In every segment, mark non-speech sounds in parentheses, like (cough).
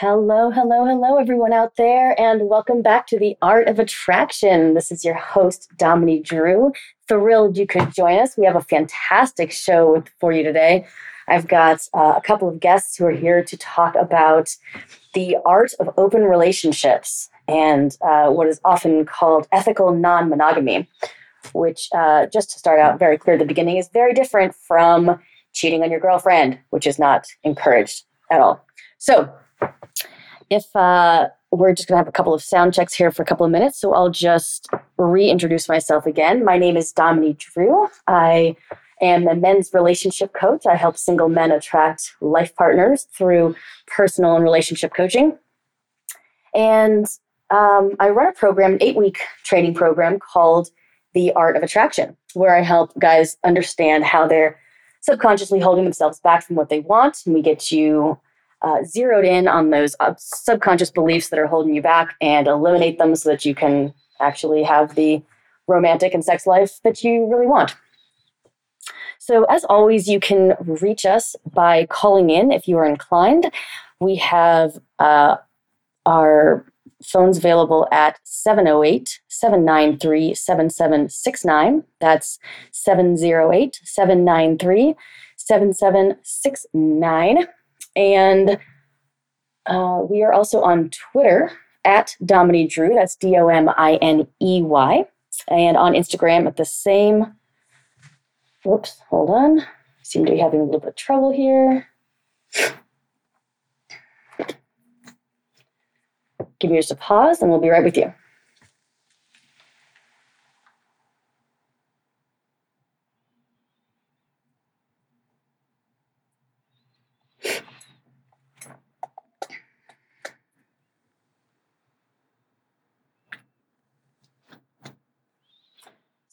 Hello, hello, hello, everyone out there, and welcome back to the Art of Attraction. This is your host, Dominey Drew. Thrilled you could join us. We have a fantastic show for you today. I've got uh, a couple of guests who are here to talk about the art of open relationships and uh, what is often called ethical non monogamy, which, uh, just to start out very clear at the beginning, is very different from cheating on your girlfriend, which is not encouraged at all. So, if uh, we're just going to have a couple of sound checks here for a couple of minutes, so I'll just reintroduce myself again. My name is Dominey Drew. I am a men's relationship coach. I help single men attract life partners through personal and relationship coaching. And um, I run a program, an eight week training program called The Art of Attraction, where I help guys understand how they're subconsciously holding themselves back from what they want. And we get you uh, zeroed in on those subconscious beliefs that are holding you back and eliminate them so that you can actually have the romantic and sex life that you really want. So, as always, you can reach us by calling in if you are inclined. We have uh, our phones available at 708 793 7769. That's 708 793 7769. And uh, we are also on Twitter at Dominey Drew. That's D O M I N E Y. And on Instagram at the same. Whoops, hold on. Seem to be having a little bit of trouble here. Give me just a pause and we'll be right with you.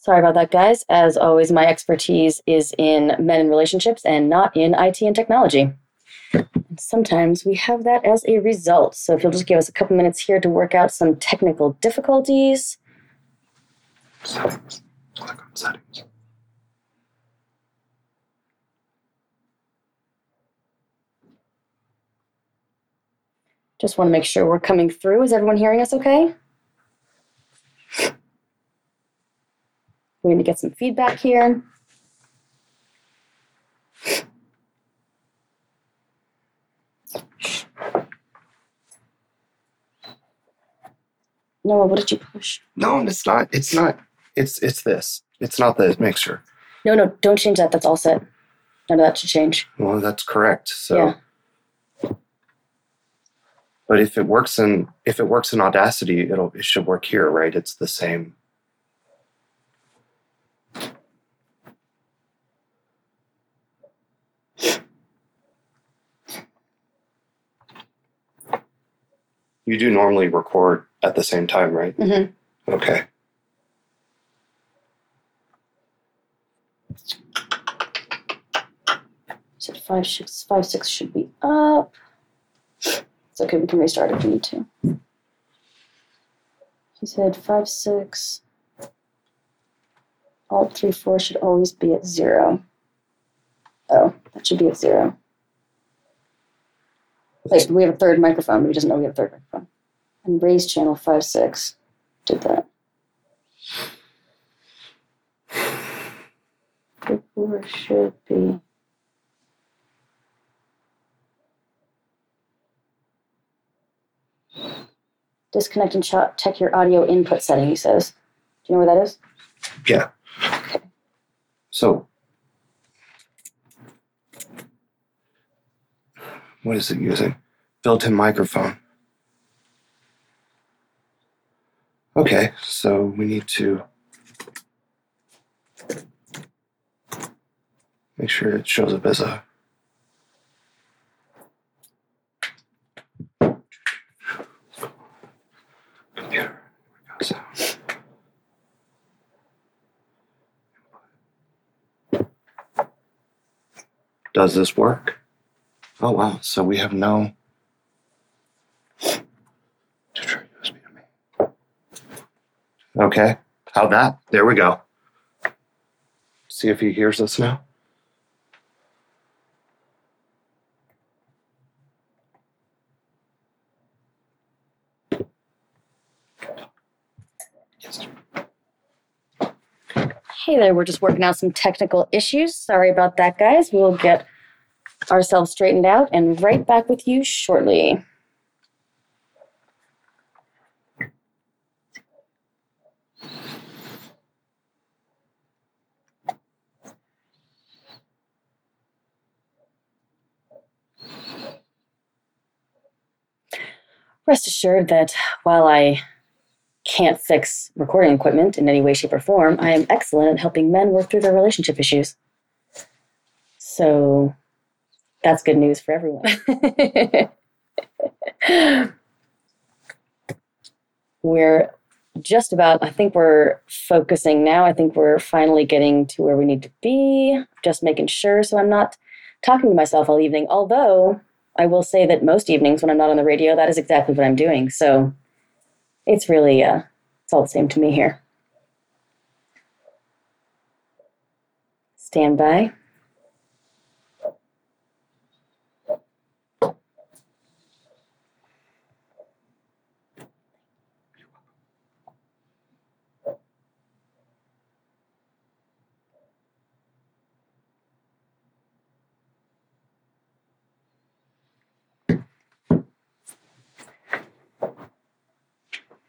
Sorry about that, guys. As always, my expertise is in men and relationships and not in IT and technology. Sometimes we have that as a result. So if you'll just give us a couple minutes here to work out some technical difficulties. Settings. Click on settings. Just want to make sure we're coming through. Is everyone hearing us okay? We're going to get some feedback here. Noah, what did you push? No, it's not. It's not. It's it's this. It's not the mixture. No, no, don't change that. That's all set. None of that should change. Well, that's correct. So, Yeah. but if it works in if it works in Audacity, it'll it should work here, right? It's the same. You do normally record at the same time, right? hmm Okay. So five, six, five, six should be up. It's okay. We can restart if we need to. He said five, six. Alt three, four should always be at zero. Oh, that should be at zero. We have a third microphone, but he doesn't know we have a third microphone. And raise channel five six did that. The four should be. Disconnect and check your audio input setting, he says. Do you know where that is? Yeah. Okay. So what is it using? Built in microphone. Okay, so we need to make sure it shows up as a. Does this work? Oh wow, so we have no. Okay. How that? There we go. See if he hears us now. Hey there, we're just working out some technical issues. Sorry about that, guys. We'll get ourselves straightened out and right back with you shortly. Rest assured that while I can't fix recording equipment in any way, shape, or form, I am excellent at helping men work through their relationship issues. So that's good news for everyone. (laughs) we're just about, I think we're focusing now. I think we're finally getting to where we need to be, just making sure so I'm not talking to myself all evening. Although I will say that most evenings when I'm not on the radio, that is exactly what I'm doing. So it's really, uh, it's all the same to me here. Stand by.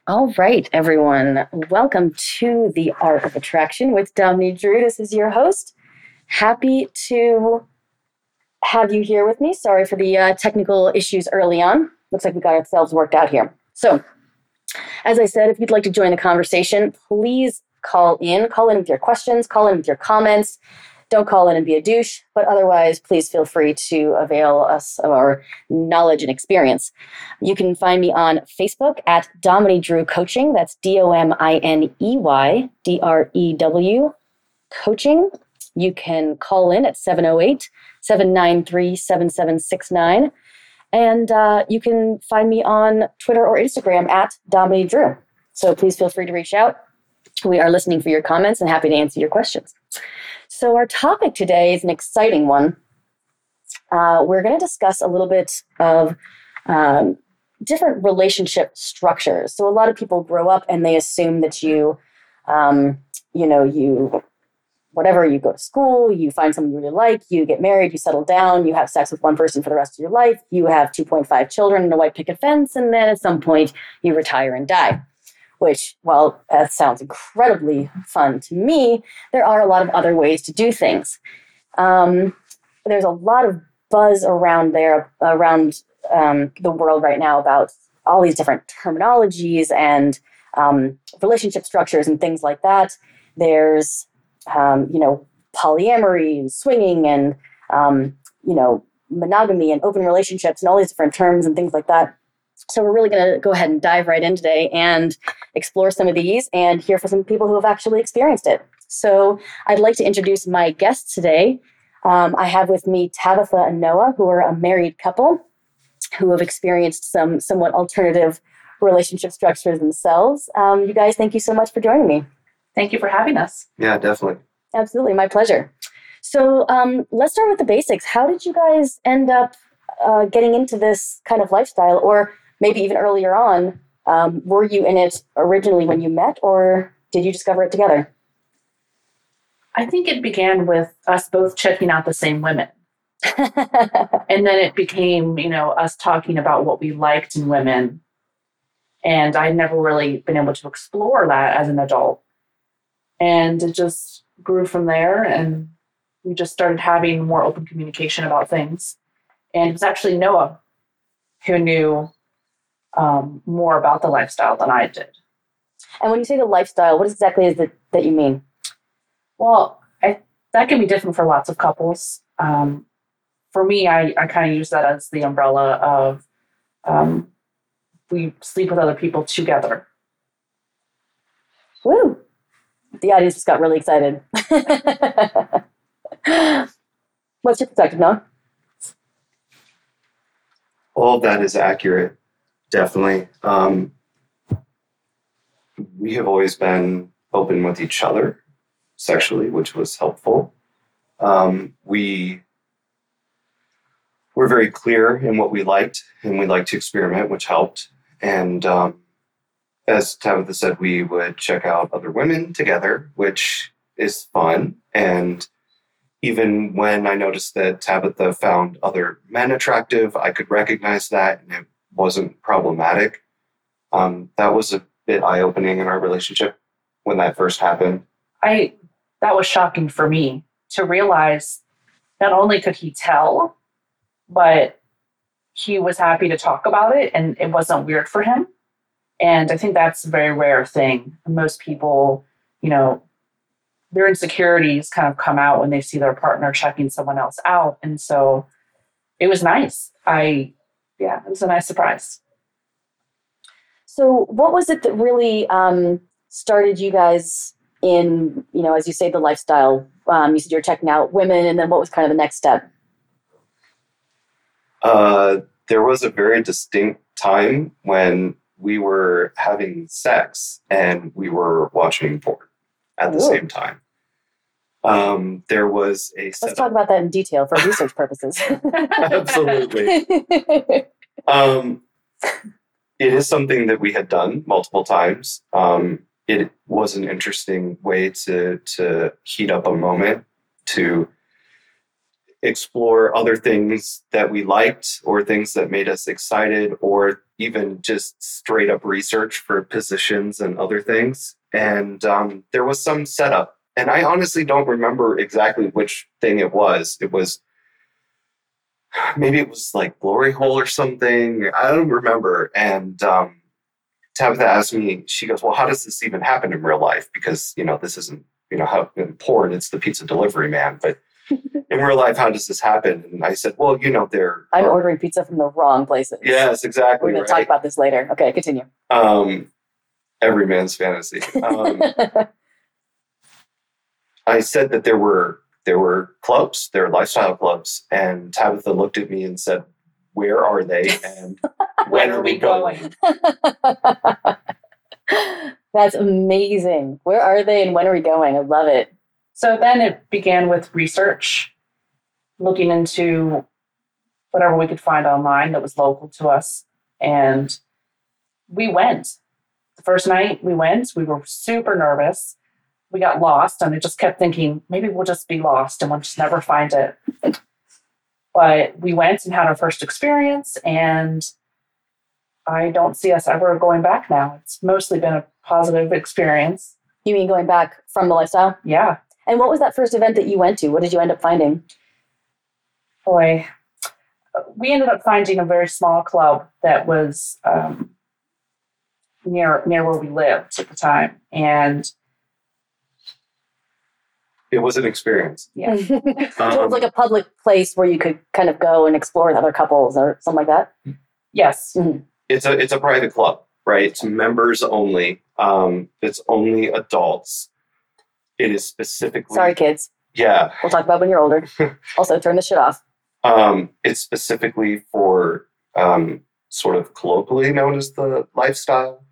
All right, everyone. Welcome to the Art of Attraction with Dominey Drew. This is your host. Happy to have you here with me. Sorry for the uh, technical issues early on. Looks like we got ourselves worked out here. So, as I said, if you'd like to join the conversation, please call in. Call in with your questions, call in with your comments. Don't call in and be a douche, but otherwise, please feel free to avail us of our knowledge and experience. You can find me on Facebook at Dominey Drew Coaching. That's D O M I N E Y D R E W Coaching. You can call in at 708 793 7769. And uh, you can find me on Twitter or Instagram at Dominey Drew. So please feel free to reach out. We are listening for your comments and happy to answer your questions. So, our topic today is an exciting one. Uh, we're going to discuss a little bit of um, different relationship structures. So, a lot of people grow up and they assume that you, um, you know, you, whatever, you go to school, you find someone you really like, you get married, you settle down, you have sex with one person for the rest of your life, you have 2.5 children and a white picket fence, and then at some point you retire and die which, while that sounds incredibly fun to me, there are a lot of other ways to do things. Um, there's a lot of buzz around there, around um, the world right now about all these different terminologies and um, relationship structures and things like that. There's, um, you know, polyamory and swinging and, um, you know, monogamy and open relationships and all these different terms and things like that. So we're really going to go ahead and dive right in today and explore some of these and hear from some people who have actually experienced it. So I'd like to introduce my guests today. Um, I have with me Tabitha and Noah, who are a married couple who have experienced some somewhat alternative relationship structures themselves. Um, you guys, thank you so much for joining me. Thank you for having us. Yeah, definitely. Absolutely, my pleasure. So um, let's start with the basics. How did you guys end up uh, getting into this kind of lifestyle, or maybe even earlier on, um, were you in it originally when you met, or did you discover it together? I think it began with us both checking out the same women. (laughs) and then it became, you know, us talking about what we liked in women. And I'd never really been able to explore that as an adult. And it just grew from there. And we just started having more open communication about things. And it was actually Noah who knew um, more about the lifestyle than I did. And when you say the lifestyle, what exactly is it that you mean? Well, I, that can be different for lots of couples. Um, for me, I, I kind of use that as the umbrella of um, we sleep with other people together. Woo! The audience just got really excited. (laughs) What's your perspective, Noah? all of that is accurate definitely. Um, we have always been open with each other sexually which was helpful. Um, we were very clear in what we liked and we liked to experiment which helped. And um, as tabitha said we would check out other women together which is fun. And even when I noticed that Tabitha found other men attractive, I could recognize that and it wasn't problematic. Um, that was a bit eye opening in our relationship when that first happened. I that was shocking for me to realize not only could he tell, but he was happy to talk about it and it wasn't weird for him. And I think that's a very rare thing. Most people, you know, their insecurities kind of come out when they see their partner checking someone else out. And so it was nice. I, yeah, it was a nice surprise. So, what was it that really um, started you guys in, you know, as you say, the lifestyle? Um, you said you were checking out women, and then what was kind of the next step? Uh, there was a very distinct time when we were having sex and we were watching porn at the Ooh. same time. Um, there was a Let's talk about that in detail for research purposes. (laughs) Absolutely. Um, it is something that we had done multiple times. Um, it was an interesting way to to heat up a moment to explore other things that we liked or things that made us excited or even just straight up research for positions and other things and um, there was some setup and i honestly don't remember exactly which thing it was it was maybe it was like glory hole or something i don't remember and um, tabitha asked me she goes well how does this even happen in real life because you know this isn't you know how in porn it's the pizza delivery man but (laughs) in real life how does this happen and i said well you know there I'm are- ordering pizza from the wrong places. yes exactly. We're going to talk about this later. Okay, continue. um, every man's fantasy um, (laughs) I said that there were there were clubs, there were lifestyle clubs, and Tabitha looked at me and said, "Where are they? And (laughs) when are we going?" (laughs) That's amazing. Where are they and when are we going? I love it. So then it began with research, looking into whatever we could find online that was local to us. And we went. The first night we went, we were super nervous. We got lost, and I just kept thinking, maybe we'll just be lost and we'll just never find it. but we went and had our first experience, and I don't see us ever going back now. It's mostly been a positive experience. You mean going back from the lifestyle? Yeah. And what was that first event that you went to? What did you end up finding? boy, we ended up finding a very small club that was um, near near where we lived at the time, and It was an experience. yeah, so (laughs) it Um, was like a public place where you could kind of go and explore with other couples or something like that. yes, It's a it's a private club, right? It's members only. Um, it's only adults. It is specifically Sorry, kids. Yeah, We'll talk about when you're older. (laughs) also, turn this shit off. um, it's specifically for um, sort of colloquially known as the lifestyle.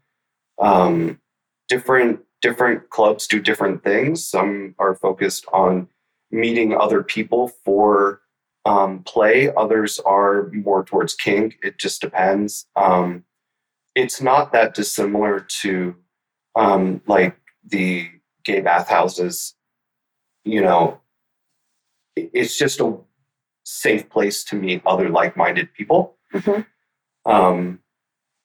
Um, different different clubs do different things. Some are focused on meeting other people for um, play. Others are more towards kink. It just depends. Um, it's not that dissimilar to um, like the gay bathhouses. You know, it's just a safe place to meet other like-minded people. Mhm. Um,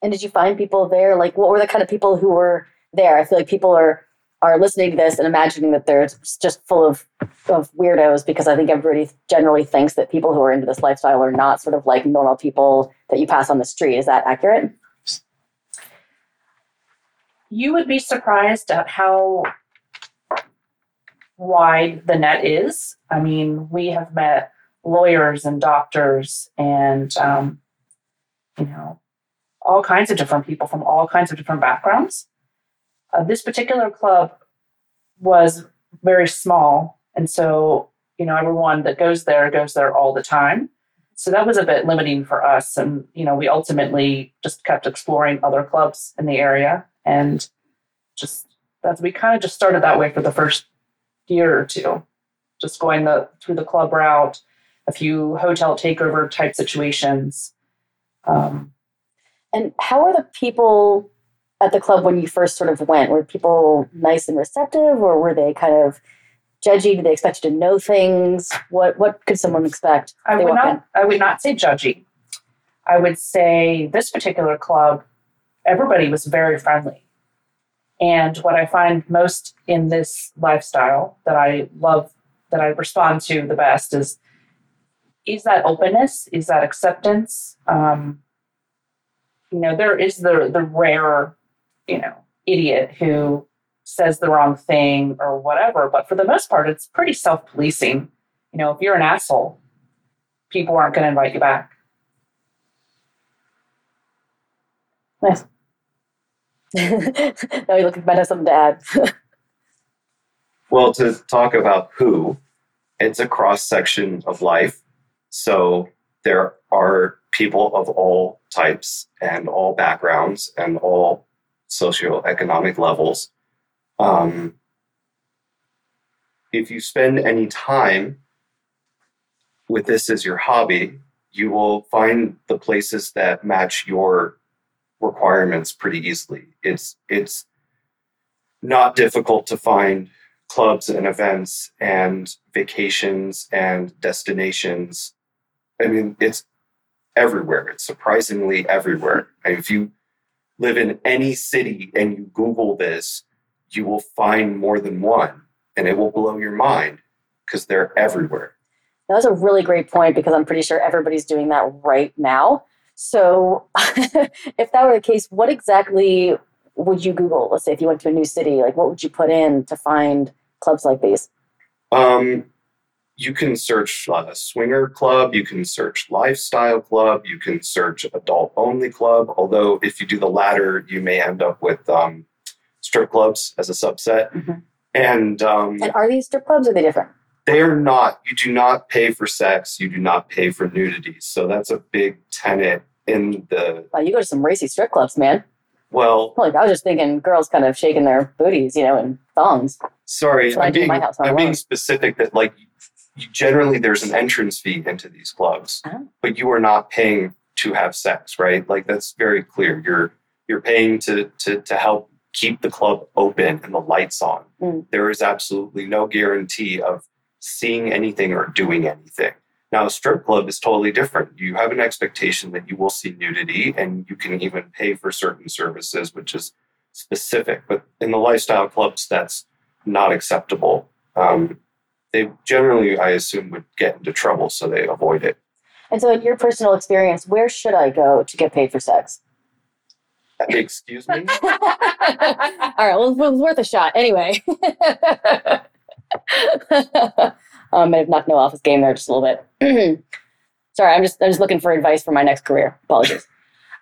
And did you find people there? Like, what were the kind of people who were there? I feel like people are are listening to this and imagining that they're just full of of weirdos because I think everybody generally thinks that people who are into this lifestyle are not sort of like normal people that you pass on the street. Is that accurate? You would be surprised at how wide the net is. I mean, we have met lawyers and doctors and um, you know all kinds of different people from all kinds of different backgrounds. Uh, this particular club was very small, and so you know everyone that goes there goes there all the time. So that was a bit limiting for us, and you know we ultimately just kept exploring other clubs in the area, and just that's we kind of just started that way for the first year or two, just going the through the club route, a few hotel takeover type situations. Um, and how are the people at the club when you first sort of went? Were people nice and receptive, or were they kind of judgy? Did they expect you to know things? What what could someone expect? I would not. In? I would not say judgy. I would say this particular club, everybody was very friendly. And what I find most in this lifestyle that I love, that I respond to the best is is that openness, is that acceptance. Um, you know, there is the the rare, you know, idiot who says the wrong thing or whatever, but for the most part, it's pretty self policing. You know, if you're an asshole, people aren't going to invite you back. Nice. (laughs) now you look might have something to add. (laughs) well, to talk about who, it's a cross section of life. So there are people of all types and all backgrounds and all socioeconomic levels. Um, if you spend any time with this as your hobby, you will find the places that match your requirements pretty easily. It's it's not difficult to find clubs and events and vacations and destinations. I mean, it's everywhere. It's surprisingly everywhere. And if you live in any city and you Google this, you will find more than one and it will blow your mind because they're everywhere. That was a really great point because I'm pretty sure everybody's doing that right now. So, (laughs) if that were the case, what exactly would you Google? Let's say if you went to a new city, like what would you put in to find clubs like these? Um, you can search a swinger club, you can search lifestyle club, you can search adult only club. Although, if you do the latter, you may end up with um, strip clubs as a subset. Mm-hmm. And um, and are these strip clubs? Or are they different? They are not. You do not pay for sex. You do not pay for nudity. So that's a big tenet in the. Wow, you go to some racy strip clubs, man. Well, like I was just thinking, girls kind of shaking their booties, you know, in thongs. Sorry, I'm, being, I'm being specific that like generally there's an entrance fee into these clubs, oh. but you are not paying to have sex, right? Like that's very clear. You're you're paying to to to help keep the club open and the lights on. Mm. There is absolutely no guarantee of seeing anything or doing anything. Now, a strip club is totally different. You have an expectation that you will see nudity and you can even pay for certain services, which is specific. But in the lifestyle clubs, that's not acceptable. Um, they generally, I assume, would get into trouble, so they avoid it. And so, in your personal experience, where should I go to get paid for sex? Excuse me? (laughs) All right, well, it was worth a shot. Anyway. (laughs) um, I have knocked Noah off his game there just a little bit. (clears throat) Sorry, I'm just I'm just looking for advice for my next career. Apologies.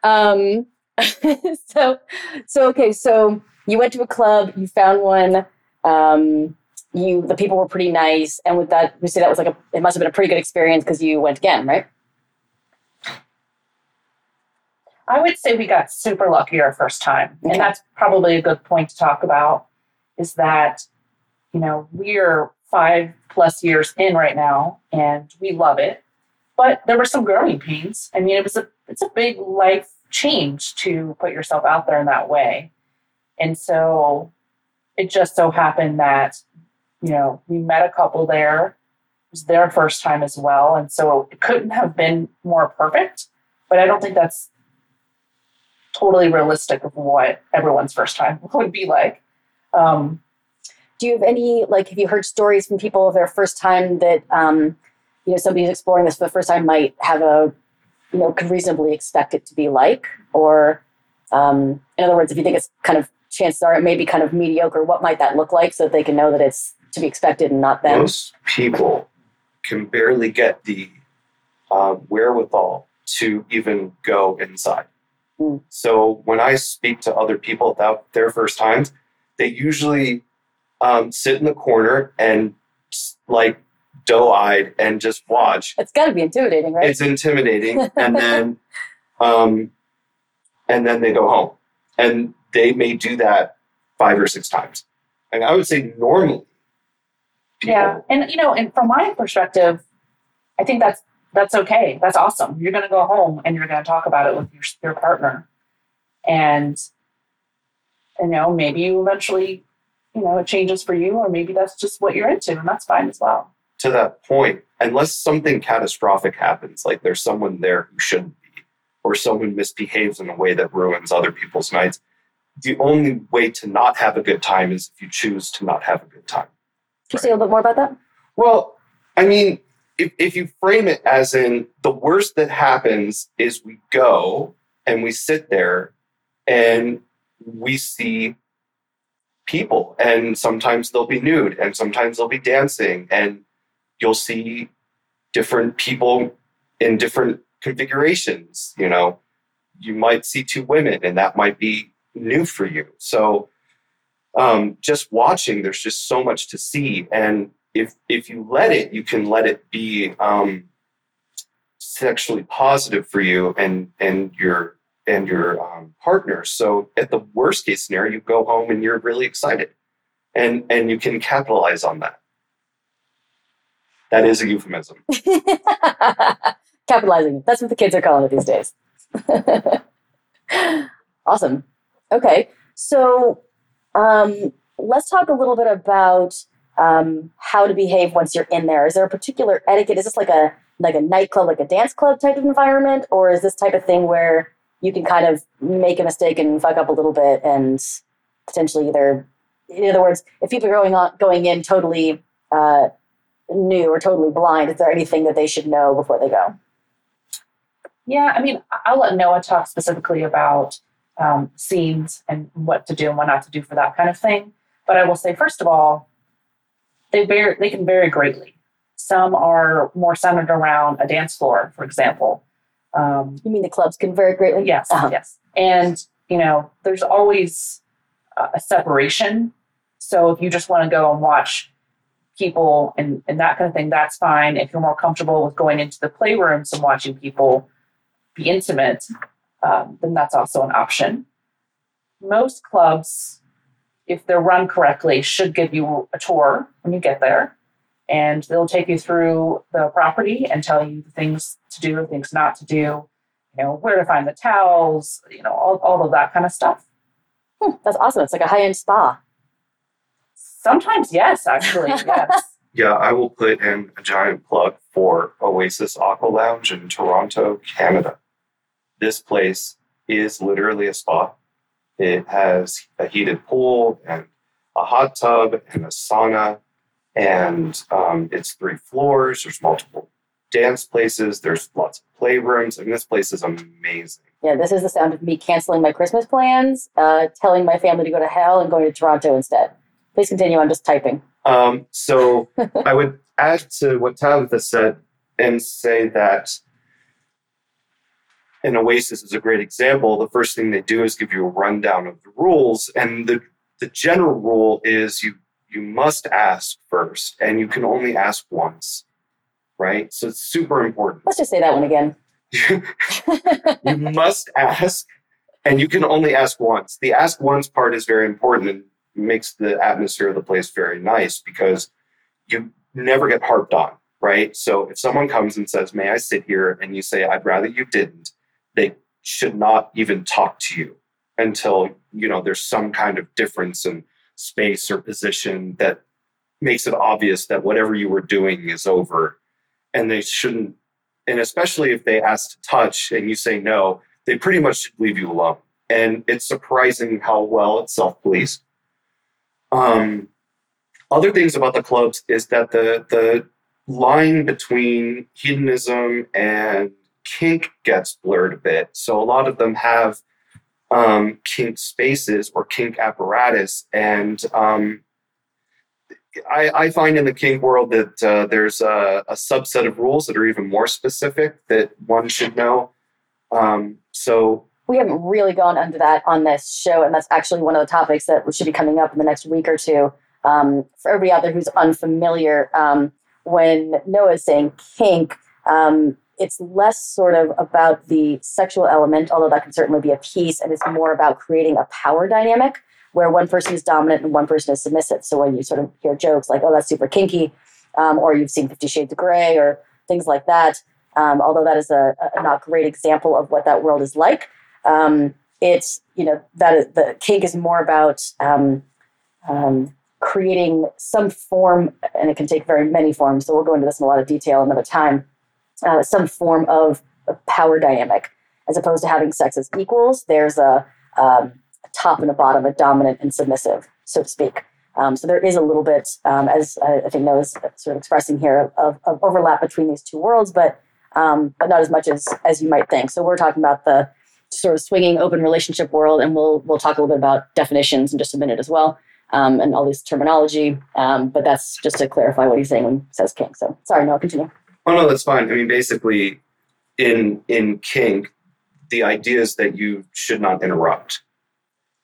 Um, (laughs) so, so okay, so you went to a club, you found one. Um, you the people were pretty nice, and with that, we say that was like a it must have been a pretty good experience because you went again, right? I would say we got super lucky our first time, okay. and that's probably a good point to talk about. Is that you know we're five plus years in right now and we love it. But there were some growing pains. I mean, it was a it's a big life change to put yourself out there in that way. And so it just so happened that, you know, we met a couple there. It was their first time as well. And so it couldn't have been more perfect. But I don't think that's totally realistic of what everyone's first time (laughs) would be like. Um, Do you have any like? Have you heard stories from people of their first time that um, you know somebody who's exploring this for the first time might have a you know could reasonably expect it to be like, or um, in other words, if you think it's kind of chances are it may be kind of mediocre, what might that look like so that they can know that it's to be expected and not them? Most people can barely get the uh, wherewithal to even go inside. Mm. So when I speak to other people about their first times, they usually um, sit in the corner and like doe-eyed and just watch. It's got to be intimidating, right? It's intimidating, (laughs) and then um, and then they go home, and they may do that five or six times. And I would say normally, people, Yeah, and you know, and from my perspective, I think that's that's okay. That's awesome. You're going to go home and you're going to talk about it with your your partner, and you know, maybe you eventually, you know, it changes for you, or maybe that's just what you're into, and that's fine as well. to that point, unless something catastrophic happens, like there's someone there who shouldn't be, or someone misbehaves in a way that ruins other people's nights, the only way to not have a good time is if you choose to not have a good time. Can you say a little bit more about that? Well, I mean, if, if you frame it as in the worst that happens is we go and we sit there and we see people, and sometimes they'll be nude, and sometimes they'll be dancing, and you'll see different people in different configurations. You know, you might see two women, and that might be new for you. So, um, just watching, there's just so much to see, and if if you let it, you can let it be um, sexually positive for you and and your and your um, partner. So at the worst case scenario, you go home and you're really excited, and and you can capitalize on that. That is a euphemism. (laughs) Capitalizing. That's what the kids are calling it these days. (laughs) awesome. Okay. So um, let's talk a little bit about um, how to behave once you're in there. Is there a particular etiquette? Is this like a like a nightclub, like a dance club type of environment, or is this type of thing where you can kind of make a mistake and fuck up a little bit and potentially either, in other words, if people are going on going in totally uh, new or totally blind, is there anything that they should know before they go? Yeah, I mean, I'll let Noah talk specifically about um, scenes and what to do and what not to do for that kind of thing. But I will say, first of all, they vary, they can vary greatly. Some are more centered around a dance floor, for example. Um, You mean the clubs can vary greatly? yes, Uh-huh. yes, and you know, there's always a a separation. So if you just want to go and watch people and, and that kind of thing, that's fine. If you're more comfortable with going into the playrooms and watching people be intimate, um, then that's also an option. Most clubs, if they're run correctly, should give you a tour when you get there. And they'll take you through the property and tell you the things to do, things not to do, you know, where to find the towels, you know, all, all of that kind of stuff. Hmm, that's awesome. It's like a high end spa. Sometimes, yes, actually, (laughs) yes. Yeah, I will put in a giant plug for Oasis Aqua Lounge in Toronto, Canada. This place is literally a spa. It has a heated pool and a hot tub and a sauna, and um, it's three floors. There's multiple dance places. There's lots of playrooms, and this place is amazing. Yeah, this is the sound of me canceling my Christmas plans, uh, telling my family to go to hell, and going to Toronto instead. Please continue. I'm just typing. Um, so (laughs) I would add to what Tabitha said and say that an Oasis is a great example. The first thing they do is give you a rundown of the rules, and the the general rule is you you must ask first, and you can only ask once, right? So it's super important. Let's just say that one again. (laughs) (laughs) you must ask, and you can only ask once. The ask once part is very important and makes the atmosphere of the place very nice because you never get harped on, right? So if someone comes and says, May I sit here? and you say, I'd rather you didn't, they should not even talk to you until you know there's some kind of difference in space or position that makes it obvious that whatever you were doing is over and they shouldn't and especially if they ask to touch and you say no they pretty much should leave you alone and it's surprising how well it's self-policed. Um, other things about the clubs is that the the line between hedonism and kink gets blurred a bit. So a lot of them have um, kink spaces or kink apparatus, and um, I, I, find in the kink world that uh, there's a, a, subset of rules that are even more specific that one should know. Um, so we haven't really gone into that on this show, and that's actually one of the topics that should be coming up in the next week or two. Um, for everybody out there who's unfamiliar, um, when Noah is saying kink, um, it's less sort of about the sexual element, although that can certainly be a piece, and it's more about creating a power dynamic where one person is dominant and one person is submissive. So when you sort of hear jokes like, oh, that's super kinky, um, or you've seen Fifty Shades of Grey, or things like that, um, although that is a, a, not great example of what that world is like, um, it's, you know, that is, the kink is more about um, um, creating some form, and it can take very many forms. So we'll go into this in a lot of detail another time. Uh, some form of power dynamic, as opposed to having sex as equals. There's a, um, a top and a bottom, a dominant and submissive, so to speak. Um, so there is a little bit, um, as I, think Noah's sort of expressing here, of, of overlap between these two worlds, but um, but not as much as as you might think. So we're talking about the sort of swinging open relationship world, and we'll we'll talk a little bit about definitions in just a minute as well um, and all this terminology. Um, but that's just to clarify what he's saying when he says kink. So sorry, no, continue. Oh no, that's fine. I mean, basically, in in kink, the idea is that you should not interrupt,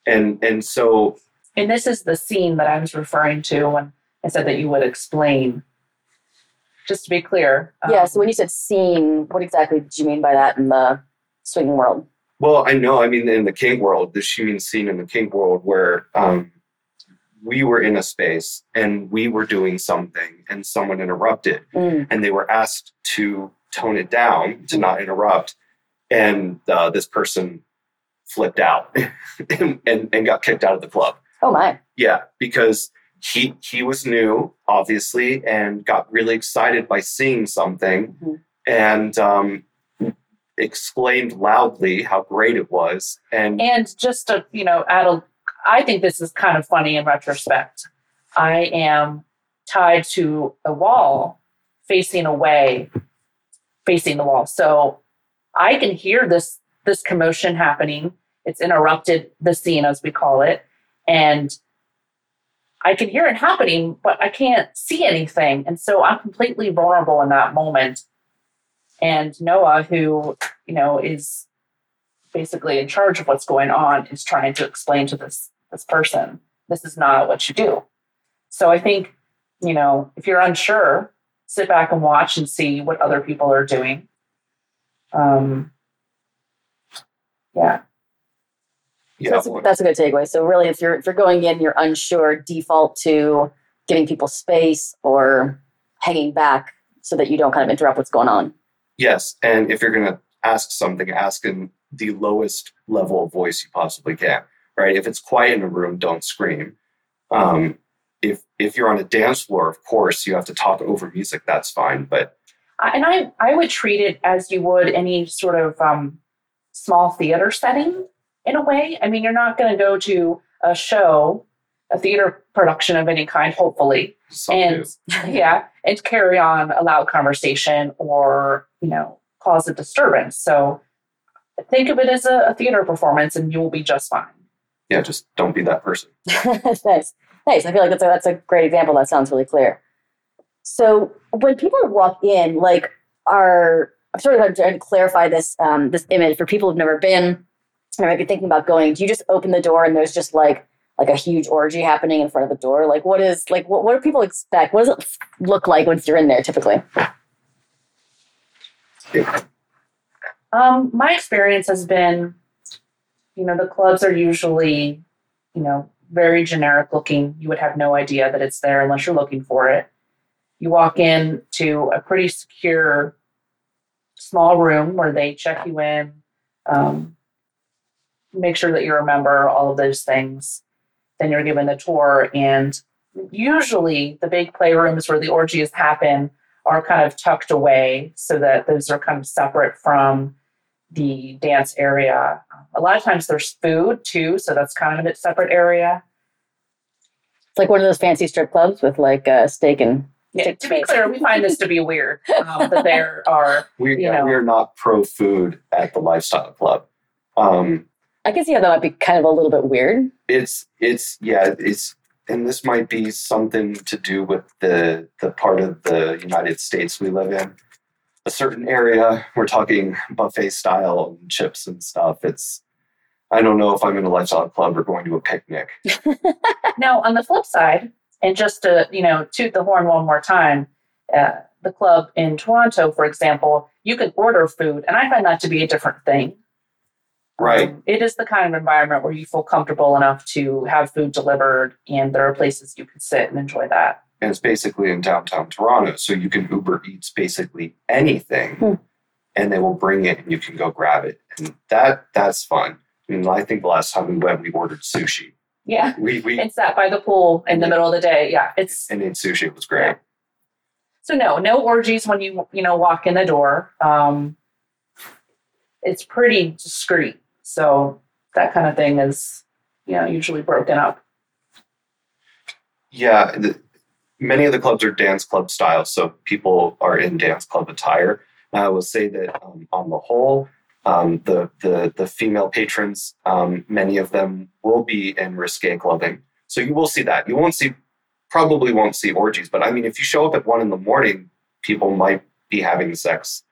and and so. And this is the scene that I was referring to when I said that you would explain. Just to be clear. Um, yeah. So when you said scene, what exactly did you mean by that in the swinging world? Well, I know. I mean, in the kink world, she means scene in the kink world where um, we were in a space and we were doing something and someone interrupted mm. and they were asked to tone it down to not interrupt and uh, this person flipped out (laughs) and, and, and got kicked out of the club oh my yeah because he he was new obviously and got really excited by seeing something mm-hmm. and um, exclaimed loudly how great it was and and just to you know add a I think this is kind of funny in retrospect. I am tied to a wall facing away, facing the wall. So I can hear this this commotion happening. It's interrupted the scene as we call it. And I can hear it happening, but I can't see anything. And so I'm completely vulnerable in that moment. And Noah, who, you know, is basically in charge of what's going on, is trying to explain to this this person. This is not what you do. So I think, you know, if you're unsure, sit back and watch and see what other people are doing. Um, yeah. Yeah, that's, a, that's a good takeaway. So really, if you're if you're going in, you're unsure, default to giving people space or hanging back so that you don't kind of interrupt what's going on. Yes, and if you're going to ask something, ask in the lowest level of voice you possibly can right? If it's quiet in a room, don't scream. Um, if if you're on a dance floor, of course, you have to talk over music. That's fine, but and I I would treat it as you would any sort of um, small theater setting in a way. I mean, you're not going to go to a show, a theater production of any kind, hopefully, Some and (laughs) yeah, and carry on a loud conversation or you know cause a disturbance. So think of it as a, a theater performance, and you will be just fine yeah, just don't be that person. (laughs) nice, nice. I feel like that's a, that's a great example. That sounds really clear. So when people walk in, like, are I'm sort of trying to clarify this um, this image for people who've never been and might be thinking about going. Do you just open the door and there's just like like a huge orgy happening in front of the door? Like, what is like what what do people expect? What does it look like once you're in there typically? Um, my experience has been you know, the clubs are usually, you know, very generic looking. You would have no idea that it's there unless you're looking for it. You walk in to a pretty secure small room where they check you in, um, make sure that you remember all of those things. Then you're given a tour, and usually the big playrooms where the orgies happen are kind of tucked away so that those are kind of separate from the dance area. A lot of times there's food too, so that's kind of a separate area. It's like one of those fancy strip clubs with like uh, steak and Yeah, to be clear, we find this to be weird (laughs) um, that there are. We, You know. we are not pro food at the lifestyle club. Um, I can see how that might be kind of a little bit weird. it's it's yeah it's and this might be something to do with the the part of the United States we live in. A certain area, we're talking buffet style and chips and stuff. It's I don't know if I'm in a lifestyle club or going to a picnic. (laughs) Now, on the flip side, and just to you know toot the horn one more time, uh, the club in Toronto, for example, you can order food, and I find that to be a different thing. Right. Um, it is the kind of environment where you feel comfortable enough to have food delivered, and there are places you can sit and enjoy that. And it's basically in downtown Toronto. So you can Uber Eats basically anything, Hmm. and they will bring it, and you can go grab it, and that that's fun. I mean, I think the last time we went, we ordered sushi. Yeah, We we and sat by the pool in the middle of the day. Yeah, it's and ate sushi. It was great. So no, no orgies when you you know walk in the door. Um, it's pretty discreet. So that kind of thing is you know usually broken up. Yeah, the, many of the clubs are dance club style, so people are in dance club attire. I will say that um, on the whole, um, the the the female patrons, um, many of them will be in risque clubbing, so you will see that. You won't see, probably won't see orgies, but I mean, if you show up at one in the morning, people might be having sex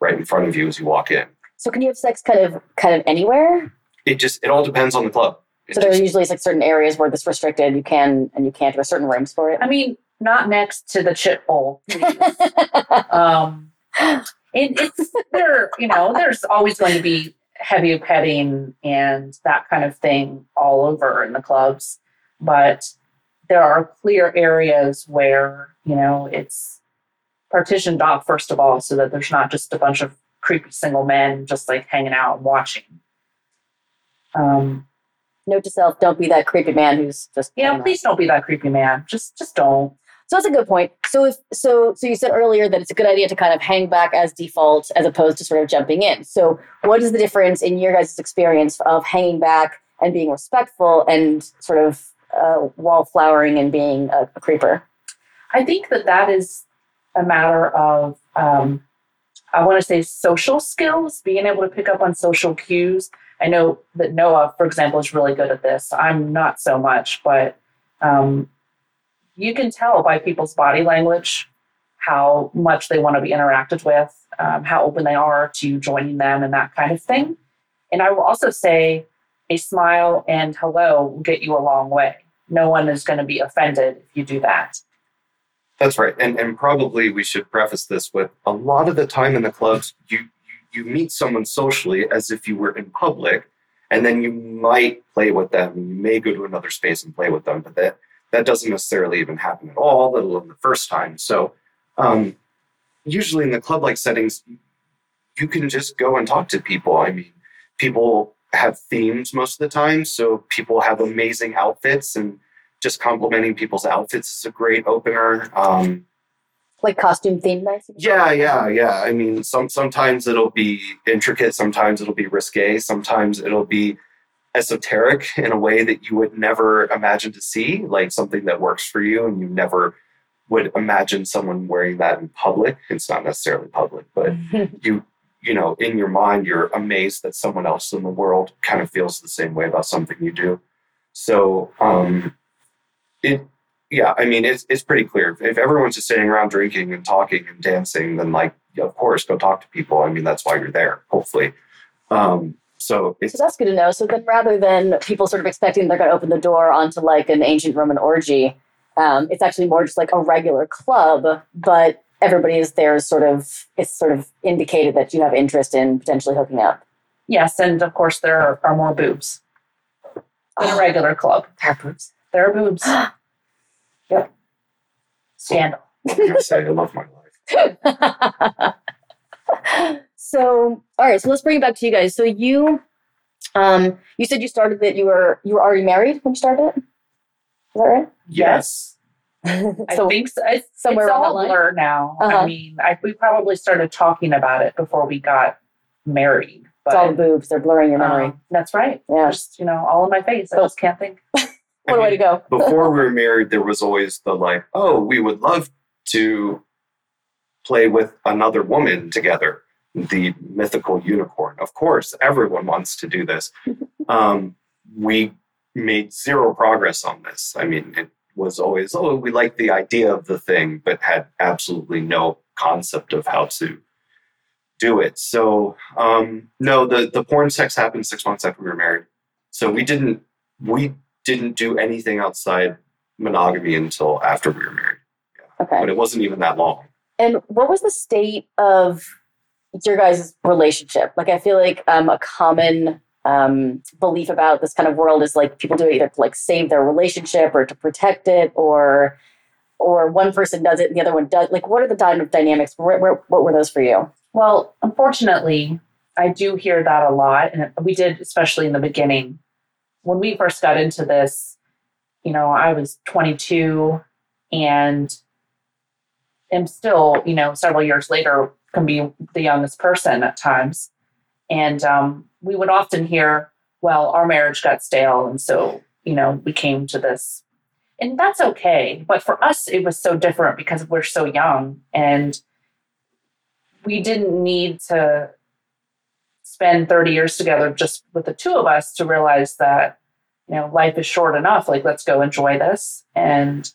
right in front of you as you walk in. So can you have sex kind of kind of anywhere? It just it all depends on the club. It So there are usually like certain areas where this is restricted, you can and you can't. There are certain rooms for it. I mean, not next to the chip bowl. (laughs) um, it, it's there. You know, there's always going to be heavy petting and that kind of thing all over in the clubs, but there are clear areas where you know it's partitioned off first of all, so that there's not just a bunch of creepy single men just like hanging out and watching. Um, Note to self: don't be that creepy man who's just yeah, please don't be that creepy man. Just, just don't. So that's a good point. So if so, so you said earlier that it's a good idea to kind of hang back as default as opposed to sort of jumping in. So what is the difference in your guys' experience of hanging back and being respectful and sort of uh, wallflowering and being a, a creeper? I think that that is a matter of, um, I want to say, social skills, being able to pick up on social cues. I know that Noah, for example, is really good at this. I'm not so much, but um, you can tell by people's body language how much they want to be interacted with, um, how open they are to joining them, and that kind of thing. And I will also say a smile and hello will get you a long way. No one is going to be offended if you do that. That's right, and and probably we should preface this with a lot of the time in the clubs, you you, you meet someone socially as if you were in public, and then you might play with them. You may go to another space and play with them, but that that doesn't necessarily even happen at all, let alone the first time. So, um, usually in the club-like settings, you can just go and talk to people. I mean, people have themes most of the time, so people have amazing outfits and just complimenting people's outfits is a great opener. Um, Like costume themed nights? yeah, yeah, yeah. I mean, some sometimes it'll be intricate, sometimes it'll be risque, sometimes it'll be esoteric in a way that you would never imagine to see, like something that works for you, and you never would imagine someone wearing that in public. It's not necessarily public, but (laughs) you you know in your mind you're amazed that someone else in the world kind of feels the same way about something you do. So um it yeah i mean it's, it's pretty clear. If everyone's just sitting around drinking and talking and dancing then like of course go talk to people. I mean that's why you're there hopefully. Um so it's So that's good to know. So then rather than people sort of expecting they're going to open the door onto like an ancient Roman orgy, um, it's actually more just like a regular club, but everybody is there sort of, it's sort of indicated that you have interest in potentially hooking up. Yes, and of course there are, are more boobs than a (gasps) regular club. There are boobs. There are boobs. (gasps) yep. Scandal. what can i say i love my life (laughs) (laughs) so all right so let's bring it back to you guys so you um you said you started that you were you were already married when you started it is that right Yes. (laughs) I so think so. It's, somewhere it's around all that blur now. Uh-huh. I mean, I, we probably started talking about it before we got married. It's all the boobs. They're blurring your memory. um, that's right. yeah. Just you know, all in my face. I So- just can't think. (laughs) What a way to go. (laughs) before we were married, there was always the like, oh, we would love to play with another woman together, the mythical unicorn. Of course, everyone wants to do this. (laughs) Um, we made zero progress on this. I mean, it was always, oh, we like the idea of the thing, but had absolutely no concept of how to do it. So, um, no, the, the porn sex happened six months after we were married. So we didn't, we didn't do anything outside monogamy until after we were married. Okay. But it wasn't even that long. And what was the state of your guys' relationship? Like, I feel like um, a common um, belief about this kind of world is like people do it either to like save their relationship or to protect it, or or one person does it and the other one does. Like, what are the dy- dynamics? Where, where, what were those for you? Well, unfortunately, I do hear that a lot, and we did, especially in the beginning. When we first got into this, you know, I was 22 and am still, you know, several years later, can be the youngest person at times. And um, we would often hear, well, our marriage got stale. And so, you know, we came to this. And that's okay. But for us, it was so different because we're so young and we didn't need to spend 30 years together just with the two of us to realize that you know life is short enough like let's go enjoy this and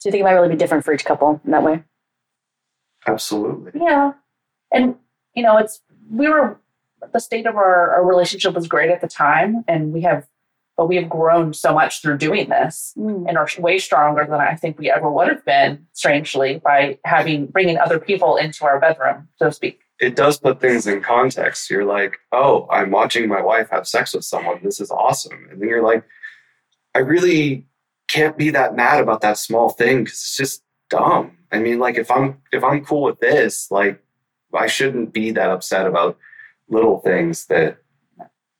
Do you think it might really be different for each couple in that way? Absolutely. yeah and you know it's we were the state of our, our relationship was great at the time and we have but we have grown so much through doing this mm. and are way stronger than I think we ever would have been, strangely, by having bringing other people into our bedroom, so to speak. It does put things in context. You're like, oh, I'm watching my wife have sex with someone. This is awesome. And then you're like, I really can't be that mad about that small thing because it's just dumb. I mean, like if I'm if I'm cool with this, like I shouldn't be that upset about little things that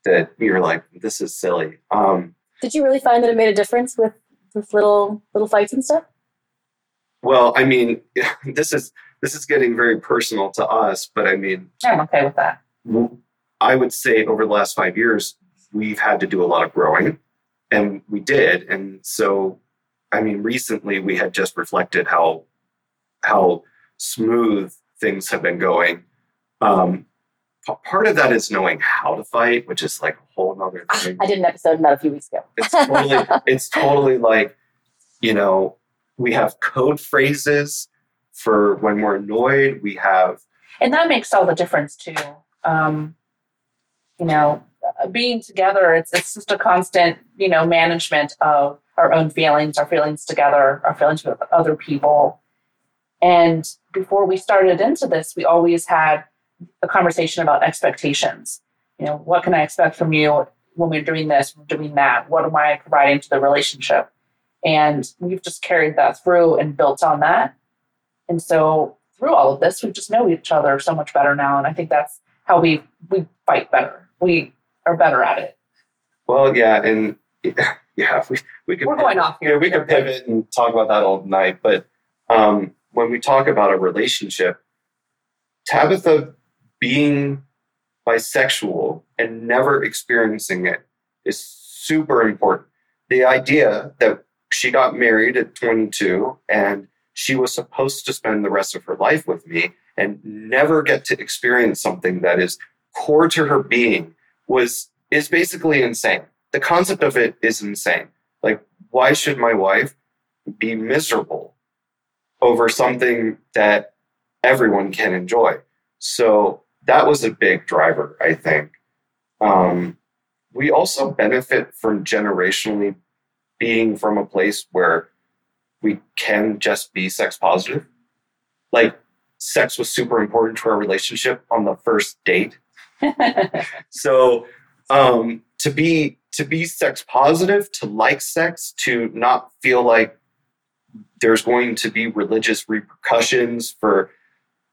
that you're like, this is silly. Um, Did you really find that it made a difference with with little little fights and stuff? well, I mean, (laughs) this is this is getting very personal to us, but I mean, I'm okay with that. I would say over the last five years, we've had to do a lot of growing, and we did. And so, I mean, recently we had just reflected how how smooth things have been going. Um, part of that is knowing how to fight, which is like a whole nother thing. I did an episode about a few weeks ago. It's totally, (laughs) it's totally like, you know, we have code phrases for when we're annoyed. We have and that makes all the difference too. Um, you know, uh, being together, it's it's just a constant, you know, management of our own feelings, our feelings together, our feelings with other people. And before we started into this, we always had a conversation about expectations. You know, what can I expect from you when we're doing this, we're doing that? What am I providing to the relationship? And we've just carried that through and built on that. And so through all of this, we just know each other so much better now. And I think that's how we we fight better. We are better at it. Well, yeah, and (laughs) yeah, we we could We're going off here. Yeah, we could pivot and talk about that all night. But um, when we talk about a relationship, Tabitha being bisexual and never experiencing it is super important. The idea that she got married at 22 and she was supposed to spend the rest of her life with me and never get to experience something that is core to her being was is basically insane. The concept of it is insane. Like, why should my wife be miserable over something that everyone can enjoy? So that was a big driver, I think. Um, we also benefit from generationally being from a place where we can just be sex positive. Like, sex was super important to our relationship on the first date. (laughs) So, um, to be to be sex positive, to like sex, to not feel like there's going to be religious repercussions for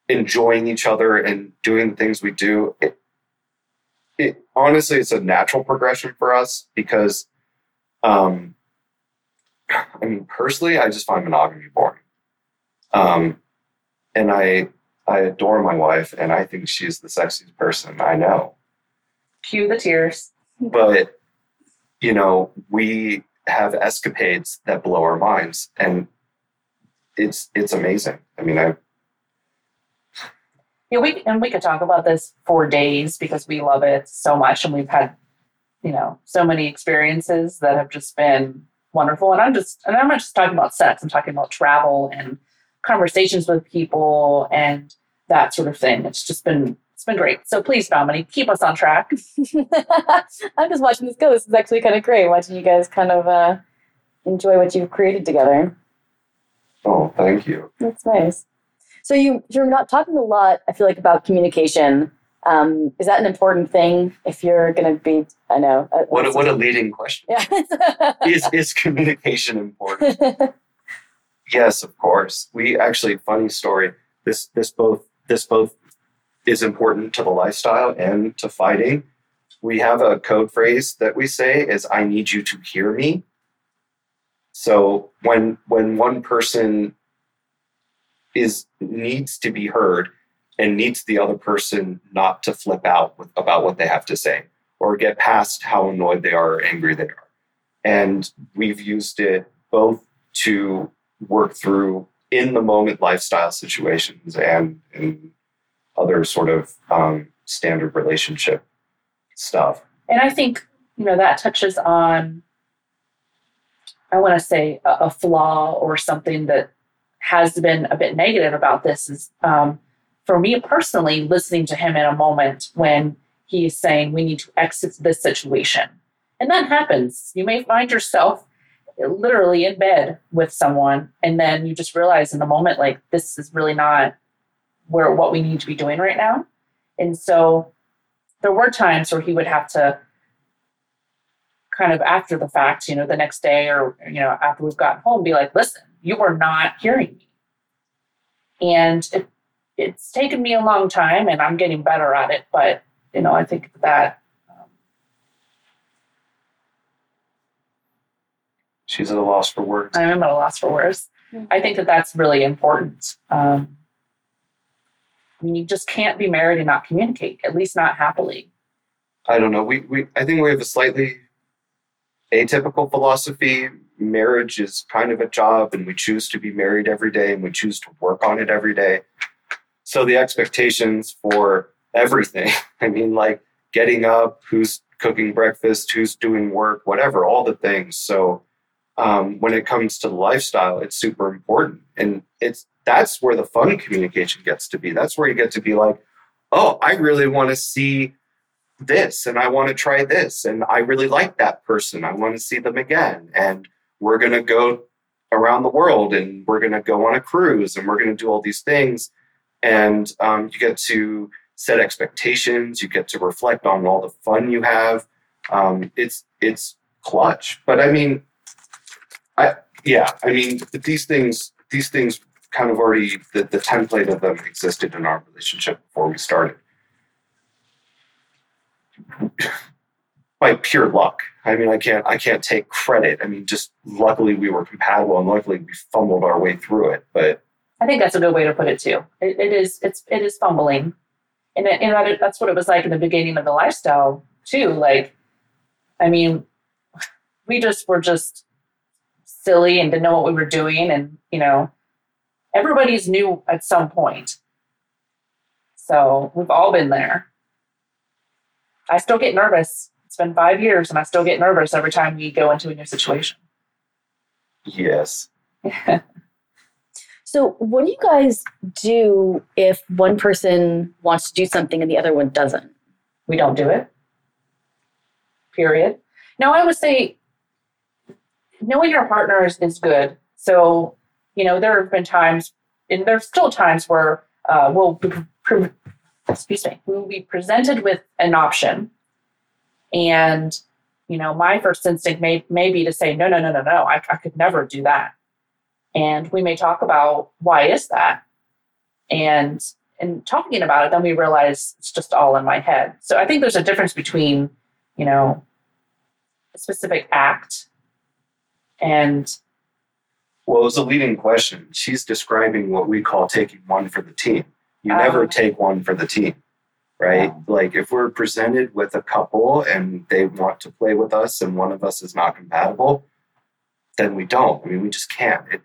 enjoying each other and doing the things we do. It, it honestly, it's a natural progression for us because, um, I mean, personally, I just find monogamy boring, um, and I I adore my wife, and I think she's the sexiest person I know. Cue the tears. But you know, we have escapades that blow our minds, and it's it's amazing. I mean, I Yeah, we and we could talk about this for days because we love it so much, and we've had, you know, so many experiences that have just been wonderful. And I'm just, and I'm not just talking about sex. I'm talking about travel and conversations with people and that sort of thing. It's just been, it's been great. So please, Dominey, keep us on track. (laughs) I'm just watching this go. This is actually kind of great watching you guys kind of uh, enjoy what you've created together. Oh, thank you. That's nice. So you you're not talking a lot. I feel like about communication. Um, is that an important thing if you're going to be? I know. uh, What a, what a leading question. Yeah. (laughs) Is is communication important? (laughs) Yes, of course. We actually funny story. This this both this both is important to the lifestyle and to fighting. We have a code phrase that we say is I need you to hear me. So when when one person is needs to be heard and needs the other person not to flip out with, about what they have to say or get past how annoyed they are or angry they are. And we've used it both to work through in the moment lifestyle situations and, and other sort of um, standard relationship stuff. And I think, you know, that touches on, I want to say, a, a flaw or something that has been a bit negative about this is um, for me personally, listening to him in a moment when he is saying we need to exit this situation. And that happens. You may find yourself literally in bed with someone, and then you just realize in the moment, like, this is really not where what we need to be doing right now. And so there were times where he would have to kind of after the fact, you know, the next day or, you know, after we've gotten home, be like, listen, you were not hearing me. And it, it's taken me a long time and I'm getting better at it. But, you know, I think that um, She's at a loss for words. I am at a loss for words. I think that that's really important. Um, I mean, you just can't be married and not communicate, at least not happily. I don't know. We, we I think we have a slightly atypical philosophy. Marriage is kind of a job, and we choose to be married every day, and we choose to work on it every day. So the expectations for everything, (laughs) I mean, like getting up, who's cooking breakfast, who's doing work, whatever, all the things. So um, when it comes to lifestyle, it's super important, and it's that's where the fun communication gets to be. That's where you get to be like, oh, I really want to see this and I want to try this and I really like that person. I want to see them again. And we're going to go around the world and we're going to go on a cruise and we're going to do all these things. And um, you get to set expectations. You get to reflect on all the fun you have. Um, it's it's clutch. But I mean, I yeah. I mean these things these things kind of already the, the template of them existed in our relationship before we started (coughs) by pure luck. I mean, I can't I can't take credit. I mean, just luckily we were compatible and luckily we fumbled our way through it. But I think that's a good way to put it too. It, it is it's it is fumbling, and it, and that, that's what it was like in the beginning of the lifestyle too. Like, I mean, (sighs) we just were just silly and didn't know what we were doing, and you know, everybody's new at some point. So we've all been there. I still get nervous. It's been five years, and I still get nervous every time we go into a new situation. yes, (laughs) So, what do you guys do if one person wants to do something and the other one doesn't? we don't do it. Period. Now, I would say knowing your partners is good. So, you know, there have been times, and there's still times where uh, we'll pre- excuse me, we will be presented with an option, and you know, my first instinct may may be to say, no, no, no, no, no, I, I could never do that, and we may talk about why is that, and and talking about it, then we realize it's just all in my head. So I think there's a difference between, you know, a specific act and well, it was a leading question. She's describing what we call taking one for the team. You never Oh. take one for the team, right? Like if we're presented with a couple and they want to play with us and one of us is not compatible, then we don't. I mean, we just can't. It,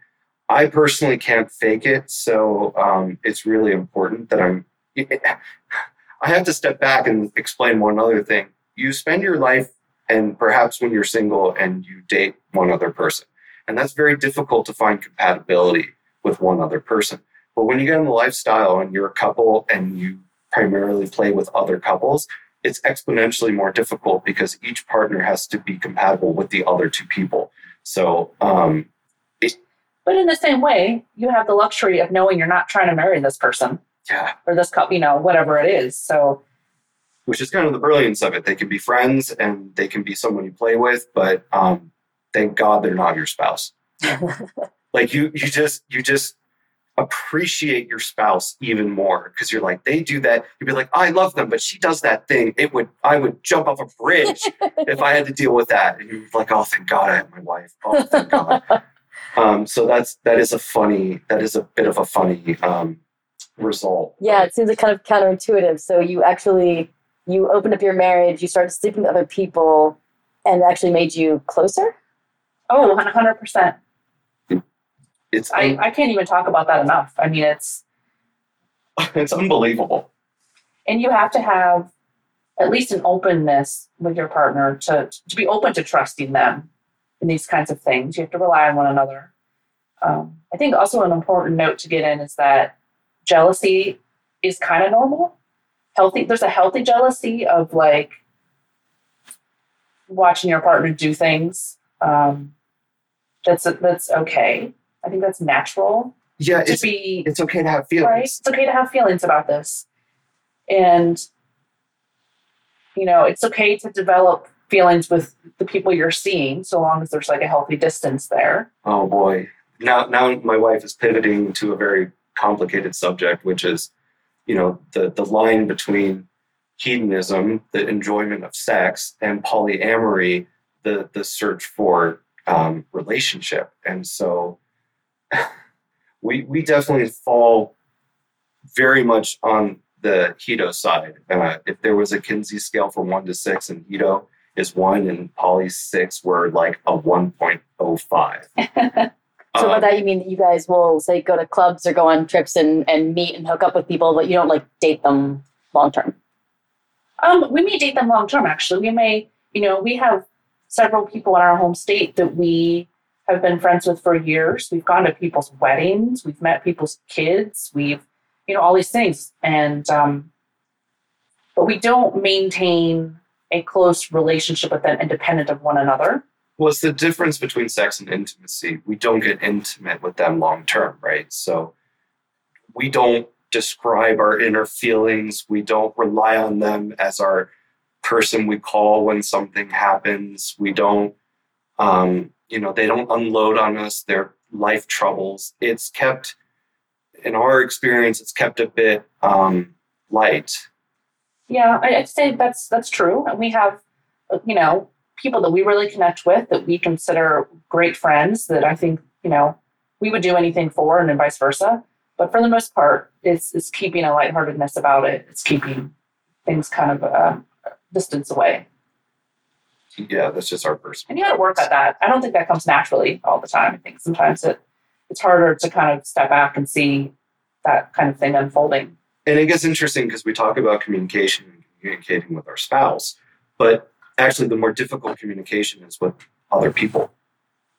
I personally can't fake it, so um, it's really important that I'm. (laughs) I have to step back and explain one other thing. You spend your life, and perhaps when you're single and you date one other person, and that's very difficult to find compatibility with one other person. But when you get in the lifestyle and you're a couple and you primarily play with other couples, it's exponentially more difficult because each partner has to be compatible with the other two people. So, um, But in the same way, you have the luxury of knowing you're not trying to marry this person yeah, or this couple, you know, whatever it is. So which is kind of the brilliance of it. They can be friends and they can be someone you play with, but um, thank God they're not your spouse. (laughs) like you, you just, you just appreciate your spouse even more because you're like, they do that. You'd be like, I love them, but she does that thing. It would, I would jump off a bridge (laughs) if I had to deal with that. And you're like, oh, thank God I have my wife. Oh, thank God. (laughs) um, so that's that is a funny, that is a bit of a funny um, result. Yeah, it seems like kind of counterintuitive. So you actually you opened up your marriage, you started sleeping with other people, and it actually made you closer. oh, 100%. It's I, I can't even talk about that enough. I mean, it's, (laughs) it's unbelievable. and you have to have at least an openness with your partner to, to be open to trusting them in these kinds of things. You have to rely on one another. Um, I think also an important note to get in is that jealousy is kind of normal. Healthy, there's a healthy jealousy of like watching your partner do things. Um, that's that's okay. I think that's natural Yeah, to it's be it's okay to have feelings. right? It's okay to have feelings about this. And, you know, it's okay to develop feelings with the people you're seeing so long as there's like a healthy distance there. Oh boy. Now now my wife is pivoting to a very complicated subject, which is, you know, the the line between hedonism, the enjoyment of sex, and polyamory, the the search for um, relationship. And so we we definitely fall very much on the hedo side. Uh, if there was a Kinsey scale from one to six, and hedo is one, and poly six, we're like a one point oh five. (laughs) So by Um, that you mean that you guys will say go to clubs or go on trips and, and meet and hook up with people, but you don't like date them long term. Um, we may date them long term, actually. We may, you know, we have several people in our home state that we have been friends with for years. We've gone to people's weddings, we've met people's kids, we've, you know, all these things. And, um, but we don't maintain a close relationship with them independent of one another. was the difference between sex and intimacy. We don't get intimate with them long term, right? So we don't describe our inner feelings. We don't rely on them as our person we call when something happens. We don't, um, you know, they don't unload on us their life troubles. It's kept, in our experience, it's kept a bit um, light. Yeah, I'd say that's that's true. And we have, you know, people that we really connect with that we consider great friends that I think, you know, we would do anything for, and then vice versa. But for the most part, it's it's keeping a lightheartedness about it. It's keeping things kind of uh, distance away. Yeah, that's just our person. And you got to work at that. I don't think that comes naturally all the time. I think sometimes it it's harder to kind of step back and see that kind of thing unfolding. and it gets interesting because we talk about communication and communicating with our spouse, but actually the more difficult communication is with other people,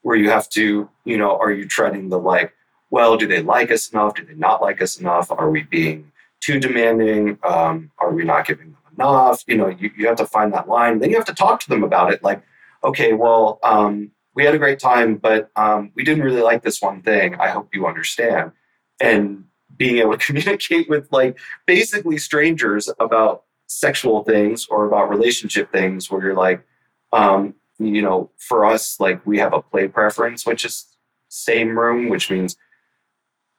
where you have to, you know, are you treading the like, well, do they like us enough? Do they not like us enough? Are we being too demanding? Um, are we not giving them enough? You know, you, you have to find that line. Then you have to talk to them about it. Like, okay, well, um, we had a great time, but um, we didn't really like this one thing. I hope you understand. And being able to (laughs) communicate with like basically strangers about sexual things or about relationship things where you're like um you know for us like we have a play preference which is same room which means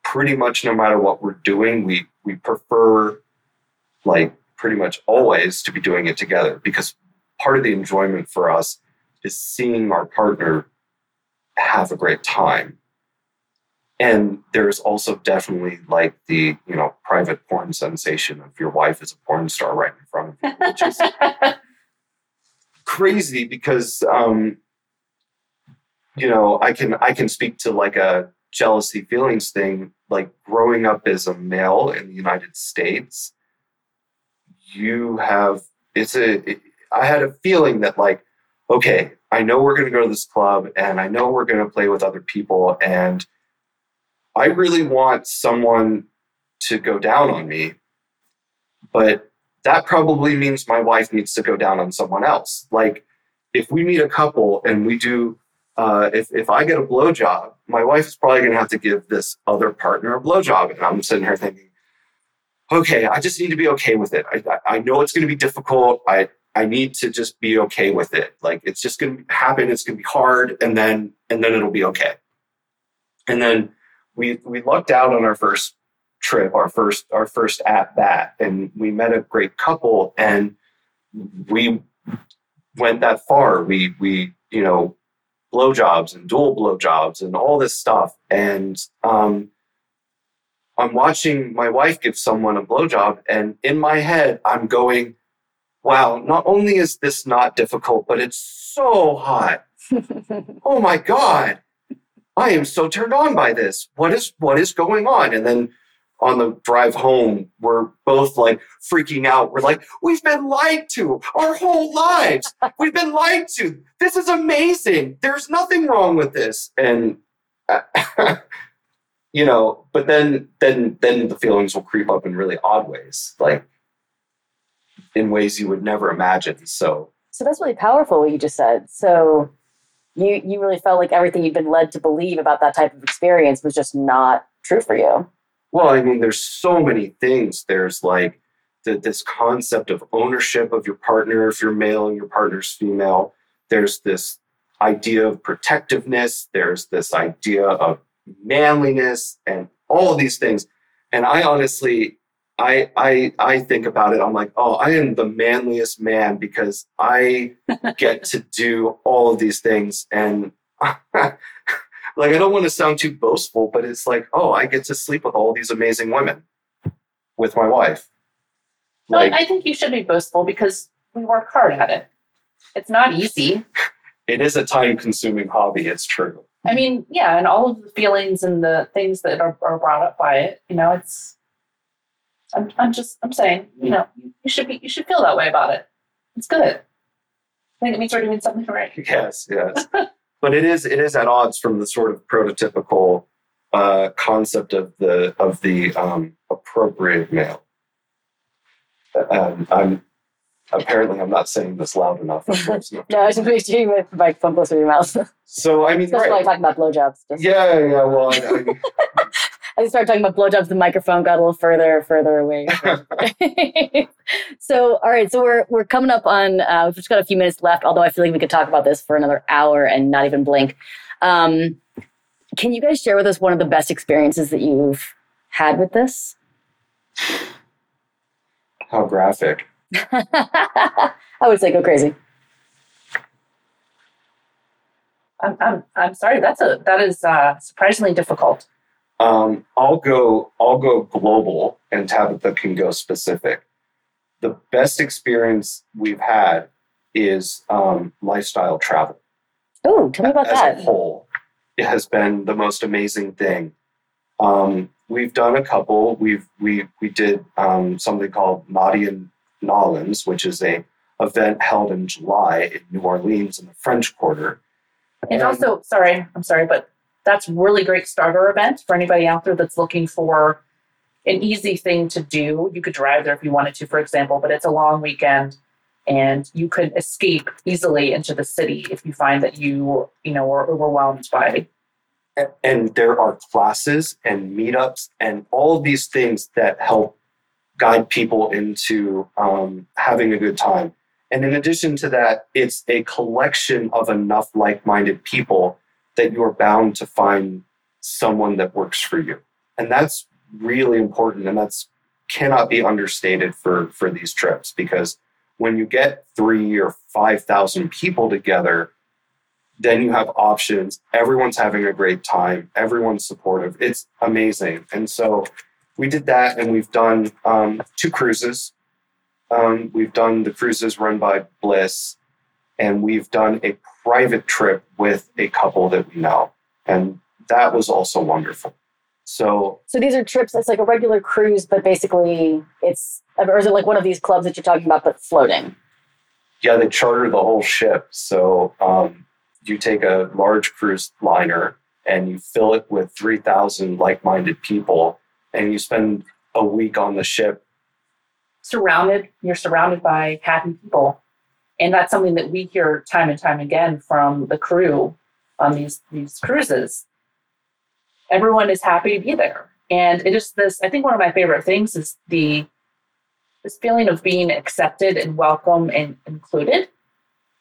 pretty much no matter what we're doing we we prefer like pretty much always to be doing it together because part of the enjoyment for us is seeing our partner have a great time and there's also definitely like the you know private porn sensation of your wife is a porn star right in front of you, which is (laughs) crazy because um, you know I can I can speak to like a jealousy feelings thing. Like growing up as a male in the United States, you have it's a it, I had a feeling that like okay I know we're going to go to this club and I know we're going to play with other people and I really want someone to go down on me, but that probably means my wife needs to go down on someone else. Like if we meet a couple and we do, uh, if, if I get a blowjob, my wife is probably going to have to give this other partner a blowjob. And I'm sitting here thinking, okay, I just need to be okay with it. I, I know it's going to be difficult. I, I need to just be okay with it. Like it's just going to happen. It's going to be hard and then, and then it'll be okay. And then we, we lucked out on our first trip, our first our first at bat, and we met a great couple, and we went that far. We we you know blowjobs and dual blowjobs and all this stuff, and um, I'm watching my wife give someone a blowjob, and in my head I'm going, "Wow! Not only is this not difficult, but it's so hot. (laughs) oh my god!" I am so turned on by this. What is what is going on? And then on the drive home, we're both like freaking out. We're like, we've been lied to our whole lives. (laughs) We've been lied to. This is amazing. There's nothing wrong with this. And uh, (laughs) you know, but then then then the feelings will creep up in really odd ways, like in ways you would never imagine. So So that's really powerful what you just said. So you you really felt like everything you'd been led to believe about that type of experience was just not true for you. Well, I mean, there's so many things. There's like the, this concept of ownership of your partner if you're male and your partner's female. There's this idea of protectiveness. There's this idea of manliness and all these things. And I honestly, I I I think about it. I'm like, oh, I am the manliest man because I (laughs) get to do all of these things. And (laughs) like I don't want to sound too boastful, but it's like, oh, I get to sleep with all these amazing women with my wife. Like, I think you should be boastful because we work hard at it. It's not easy. (laughs) It is a time consuming hobby, it's true. I mean, yeah, and all of the feelings and the things that are, are brought up by it, you know, it's I'm I'm just I'm saying, you know, you should be you should feel that way about it. It's good. I think it means we're doing something right. (laughs) Yes, yes. but it is it is at odds from the sort of prototypical uh, concept of the of the um, appropriate male. Um, I'm apparently I'm not saying this loud enough. (laughs) no, I just you put the microphone closer to your mouth. So I mean, Especially right. when I talk about blowjobs. Just- yeah, yeah. Well, I, I mean, (laughs) I started talking about blowjobs. The microphone got a little further, further away. (laughs) so, all right. So we're we're coming up on. Uh, we've just got a few minutes left. Although I feel like we could talk about this for another hour and not even blink. Um, can you guys share with us one of the best experiences that you've had with this? how graphic. I would say go crazy. I'm I'm I'm sorry. That's a that is uh, surprisingly difficult. Um, I'll go. I'll go global, and Tabitha can go specific. The best experience we've had is um, lifestyle travel. Oh, tell me about as that. a whole, it has been the most amazing thing. Um, we've done a couple. We've we we did um, something called Naughty and N'Awlins, which is a event held in July in New Orleans in the French Quarter. And also, sorry, I'm sorry, but that's really great starter event for anybody out there that's looking for an easy thing to do. You could drive there if you wanted to, for example, but it's a long weekend and you could escape easily into the city if you find that you, you know, are overwhelmed by and, and there are classes and meetups and all these things that help guide people into um, having a good time. And in addition to that, it's a collection of enough like minded people that you're bound to find someone that works for you. And that's really important. And that's cannot be understated for, for these trips because when you get three or 5,000 people together, then you have options. Everyone's having a great time. Everyone's supportive. It's amazing. And so we did that, and we've done um, two cruises. Um, we've done the cruises run by Bliss, and we've done a private trip with a couple that we know. And that was also wonderful. So, So these are trips. It's like a regular cruise, but basically it's or is it like one of these clubs that you're talking about, but floating? yeah, they charter the whole ship. So, um, you take a large cruise liner and you fill it with 3,000 like minded people, and you spend a week on the ship. surrounded you're surrounded by happy people. And that's something that we hear time and time again from the crew on these these cruises. Everyone is happy to be there. And it is this i think one of my favorite things is the this feeling of being accepted and welcome and included.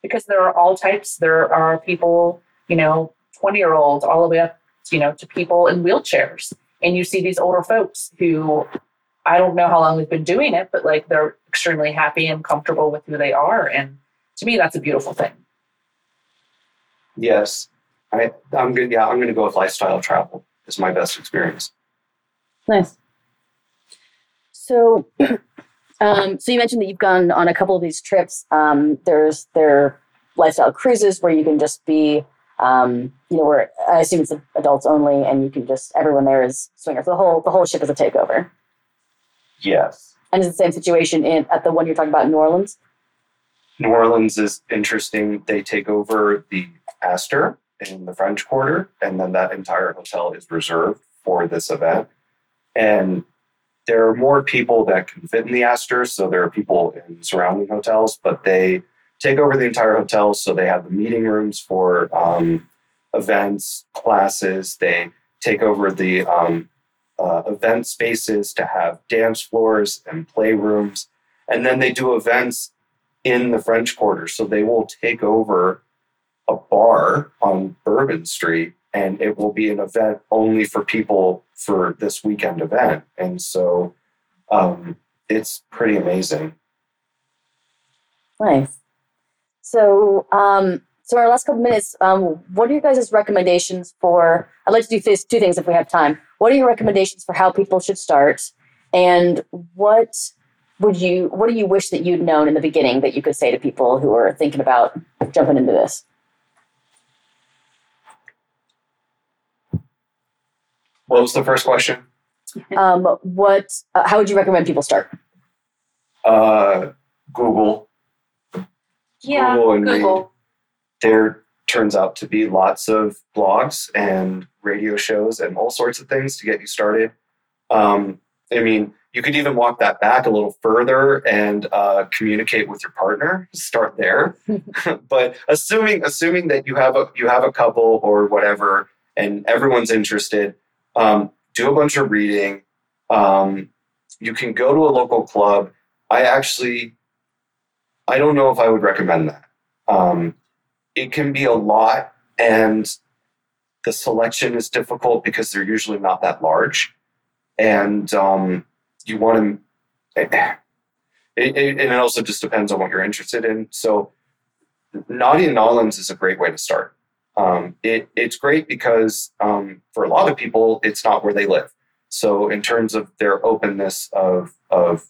Because there are all types. There are people you know 20 year olds all the way up you know to people in wheelchairs and you see these older folks who I don't know how long they've been doing it, but like they're extremely happy and comfortable with who they are. And to me, that's a beautiful thing. Yes, I, I'm good. Yeah, I'm going to go with lifestyle travel. Is my best experience. Nice. So, (clears throat) um, so you mentioned that you've gone on a couple of these trips. Um, there's there lifestyle cruises where you can just be, um, you know, where I assume it's adults only, and you can just everyone there is swingers. The whole the whole ship is a takeover. Yes. And it's the same situation in at the one you're talking about in New Orleans. New Orleans is interesting. They take over the Astor in the French Quarter, and then that entire hotel is reserved for this event. And there are more people that can fit in the Astor, so there are people in surrounding hotels, but they take over the entire hotel. So they have the meeting rooms for um, events, classes. They take over the um, uh, event spaces to have dance floors and playrooms. And then they do events in the French Quarter. So they will take over a bar on Bourbon Street and it will be an event only for people for this weekend event. And so um, it's pretty amazing. Nice. So, um, so our last couple minutes, um, what are your guys' recommendations for? I'd like to do this, two things if we have time. What are your recommendations for how people should start, and what would you, what do you wish that you'd known in the beginning that you could say to people who are thinking about jumping into this? What was the first question? (laughs) Um, what, uh, how would you recommend people start? Uh, Google. Yeah, Google and read. Google. there turns out to be lots of blogs and radio shows and all sorts of things to get you started. Um, I mean, you could even walk that back a little further and uh, communicate with your partner. Start there, (laughs) but assuming assuming that you have a you have a couple or whatever, and everyone's interested, um, do a bunch of reading. Um, you can go to a local club. I actually, I don't know if I would recommend that. Um, it can be a lot and the selection is difficult because they're usually not that large. And um, you want to it, it, and it also just depends on what you're interested in. So and N'Awlins is a great way to start. Um, it, it's great because um, for a lot of people it's not where they live. So in terms of their openness of of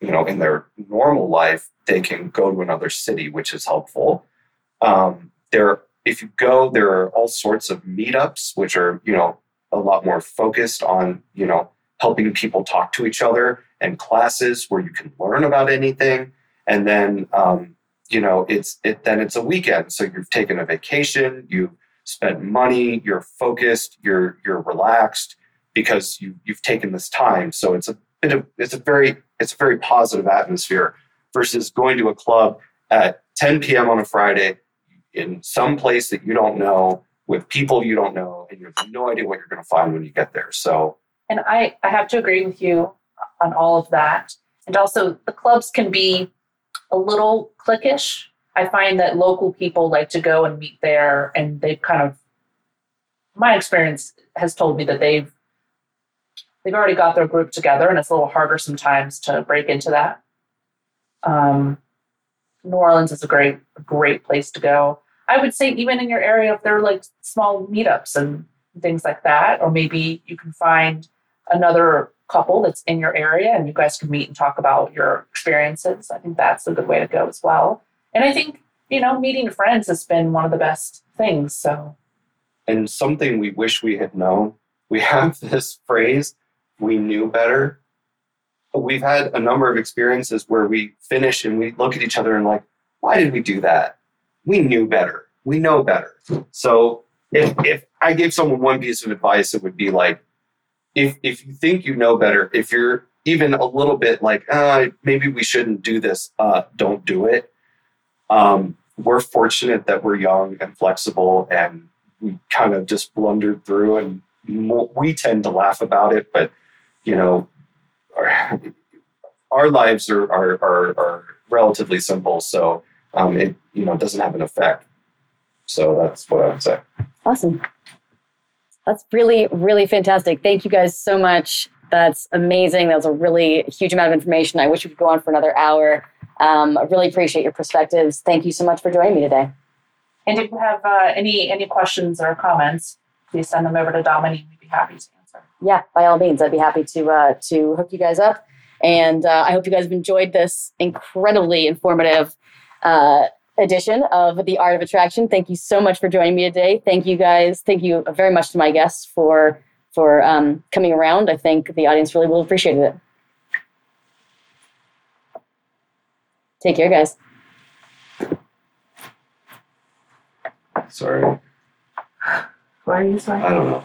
you know in their normal life they can go to another city which is helpful um, there, if you go, there are all sorts of meetups, which are you know a lot more focused on you know helping people talk to each other, and classes where you can learn about anything. And then um, you know it's it then it's a weekend, so you've taken a vacation, you've spent money, you're focused, you're you're relaxed because you you've taken this time. So it's a bit of it's a very it's a very positive atmosphere versus going to a club at 10 p.m. on a Friday in some place that you don't know with people you don't know and you have no idea what you're going to find when you get there. So And I, I have to agree with you on all of that. And also, the clubs can be a little cliquish. I find that local people like to go and meet there, and they've kind of, my experience has told me that they've they've already got their group together, and it's a little harder sometimes to break into that. Um, New Orleans is a great, great place to go. I would say even in your area, if there are like small meetups and things like that, or maybe you can find another couple that's in your area and you guys can meet and talk about your experiences. I think that's a good way to go as well. And I think, you know, meeting friends has been one of the best things. So, and something we wish we had known. We have (laughs) this phrase, we knew better. We've had a number of experiences where we finish and we look at each other and like, why did we do that? We knew better. We know better. So if if I gave someone one piece of advice, it would be like, if if you think you know better, if you're even a little bit like, uh, maybe we shouldn't do this, uh, don't do it. Um, we're fortunate that we're young and flexible, and we kind of just blundered through, and we tend to laugh about it, but you know, our, our lives are, are are are relatively simple, so um, it you know doesn't have an effect. So that's what I would say. Awesome. That's really, really fantastic. Thank you guys so much. That's amazing. That was a really huge amount of information. I wish we could go on for another hour. Um, I really appreciate your perspectives. Thank you so much for joining me today. And if you have uh, any any questions or comments, please send them over to Dominey. We'd be happy to answer. Yeah, by all means, I'd be happy to uh, to hook you guys up. And uh, I hope you guys have enjoyed this incredibly informative uh, edition of The Art of Attraction. Thank you so much for joining me today. Thank you guys. Thank you very much to my guests for for um, coming around. I think the audience really will appreciate it. Take care, guys. Sorry. Why are you sorry? I don't know.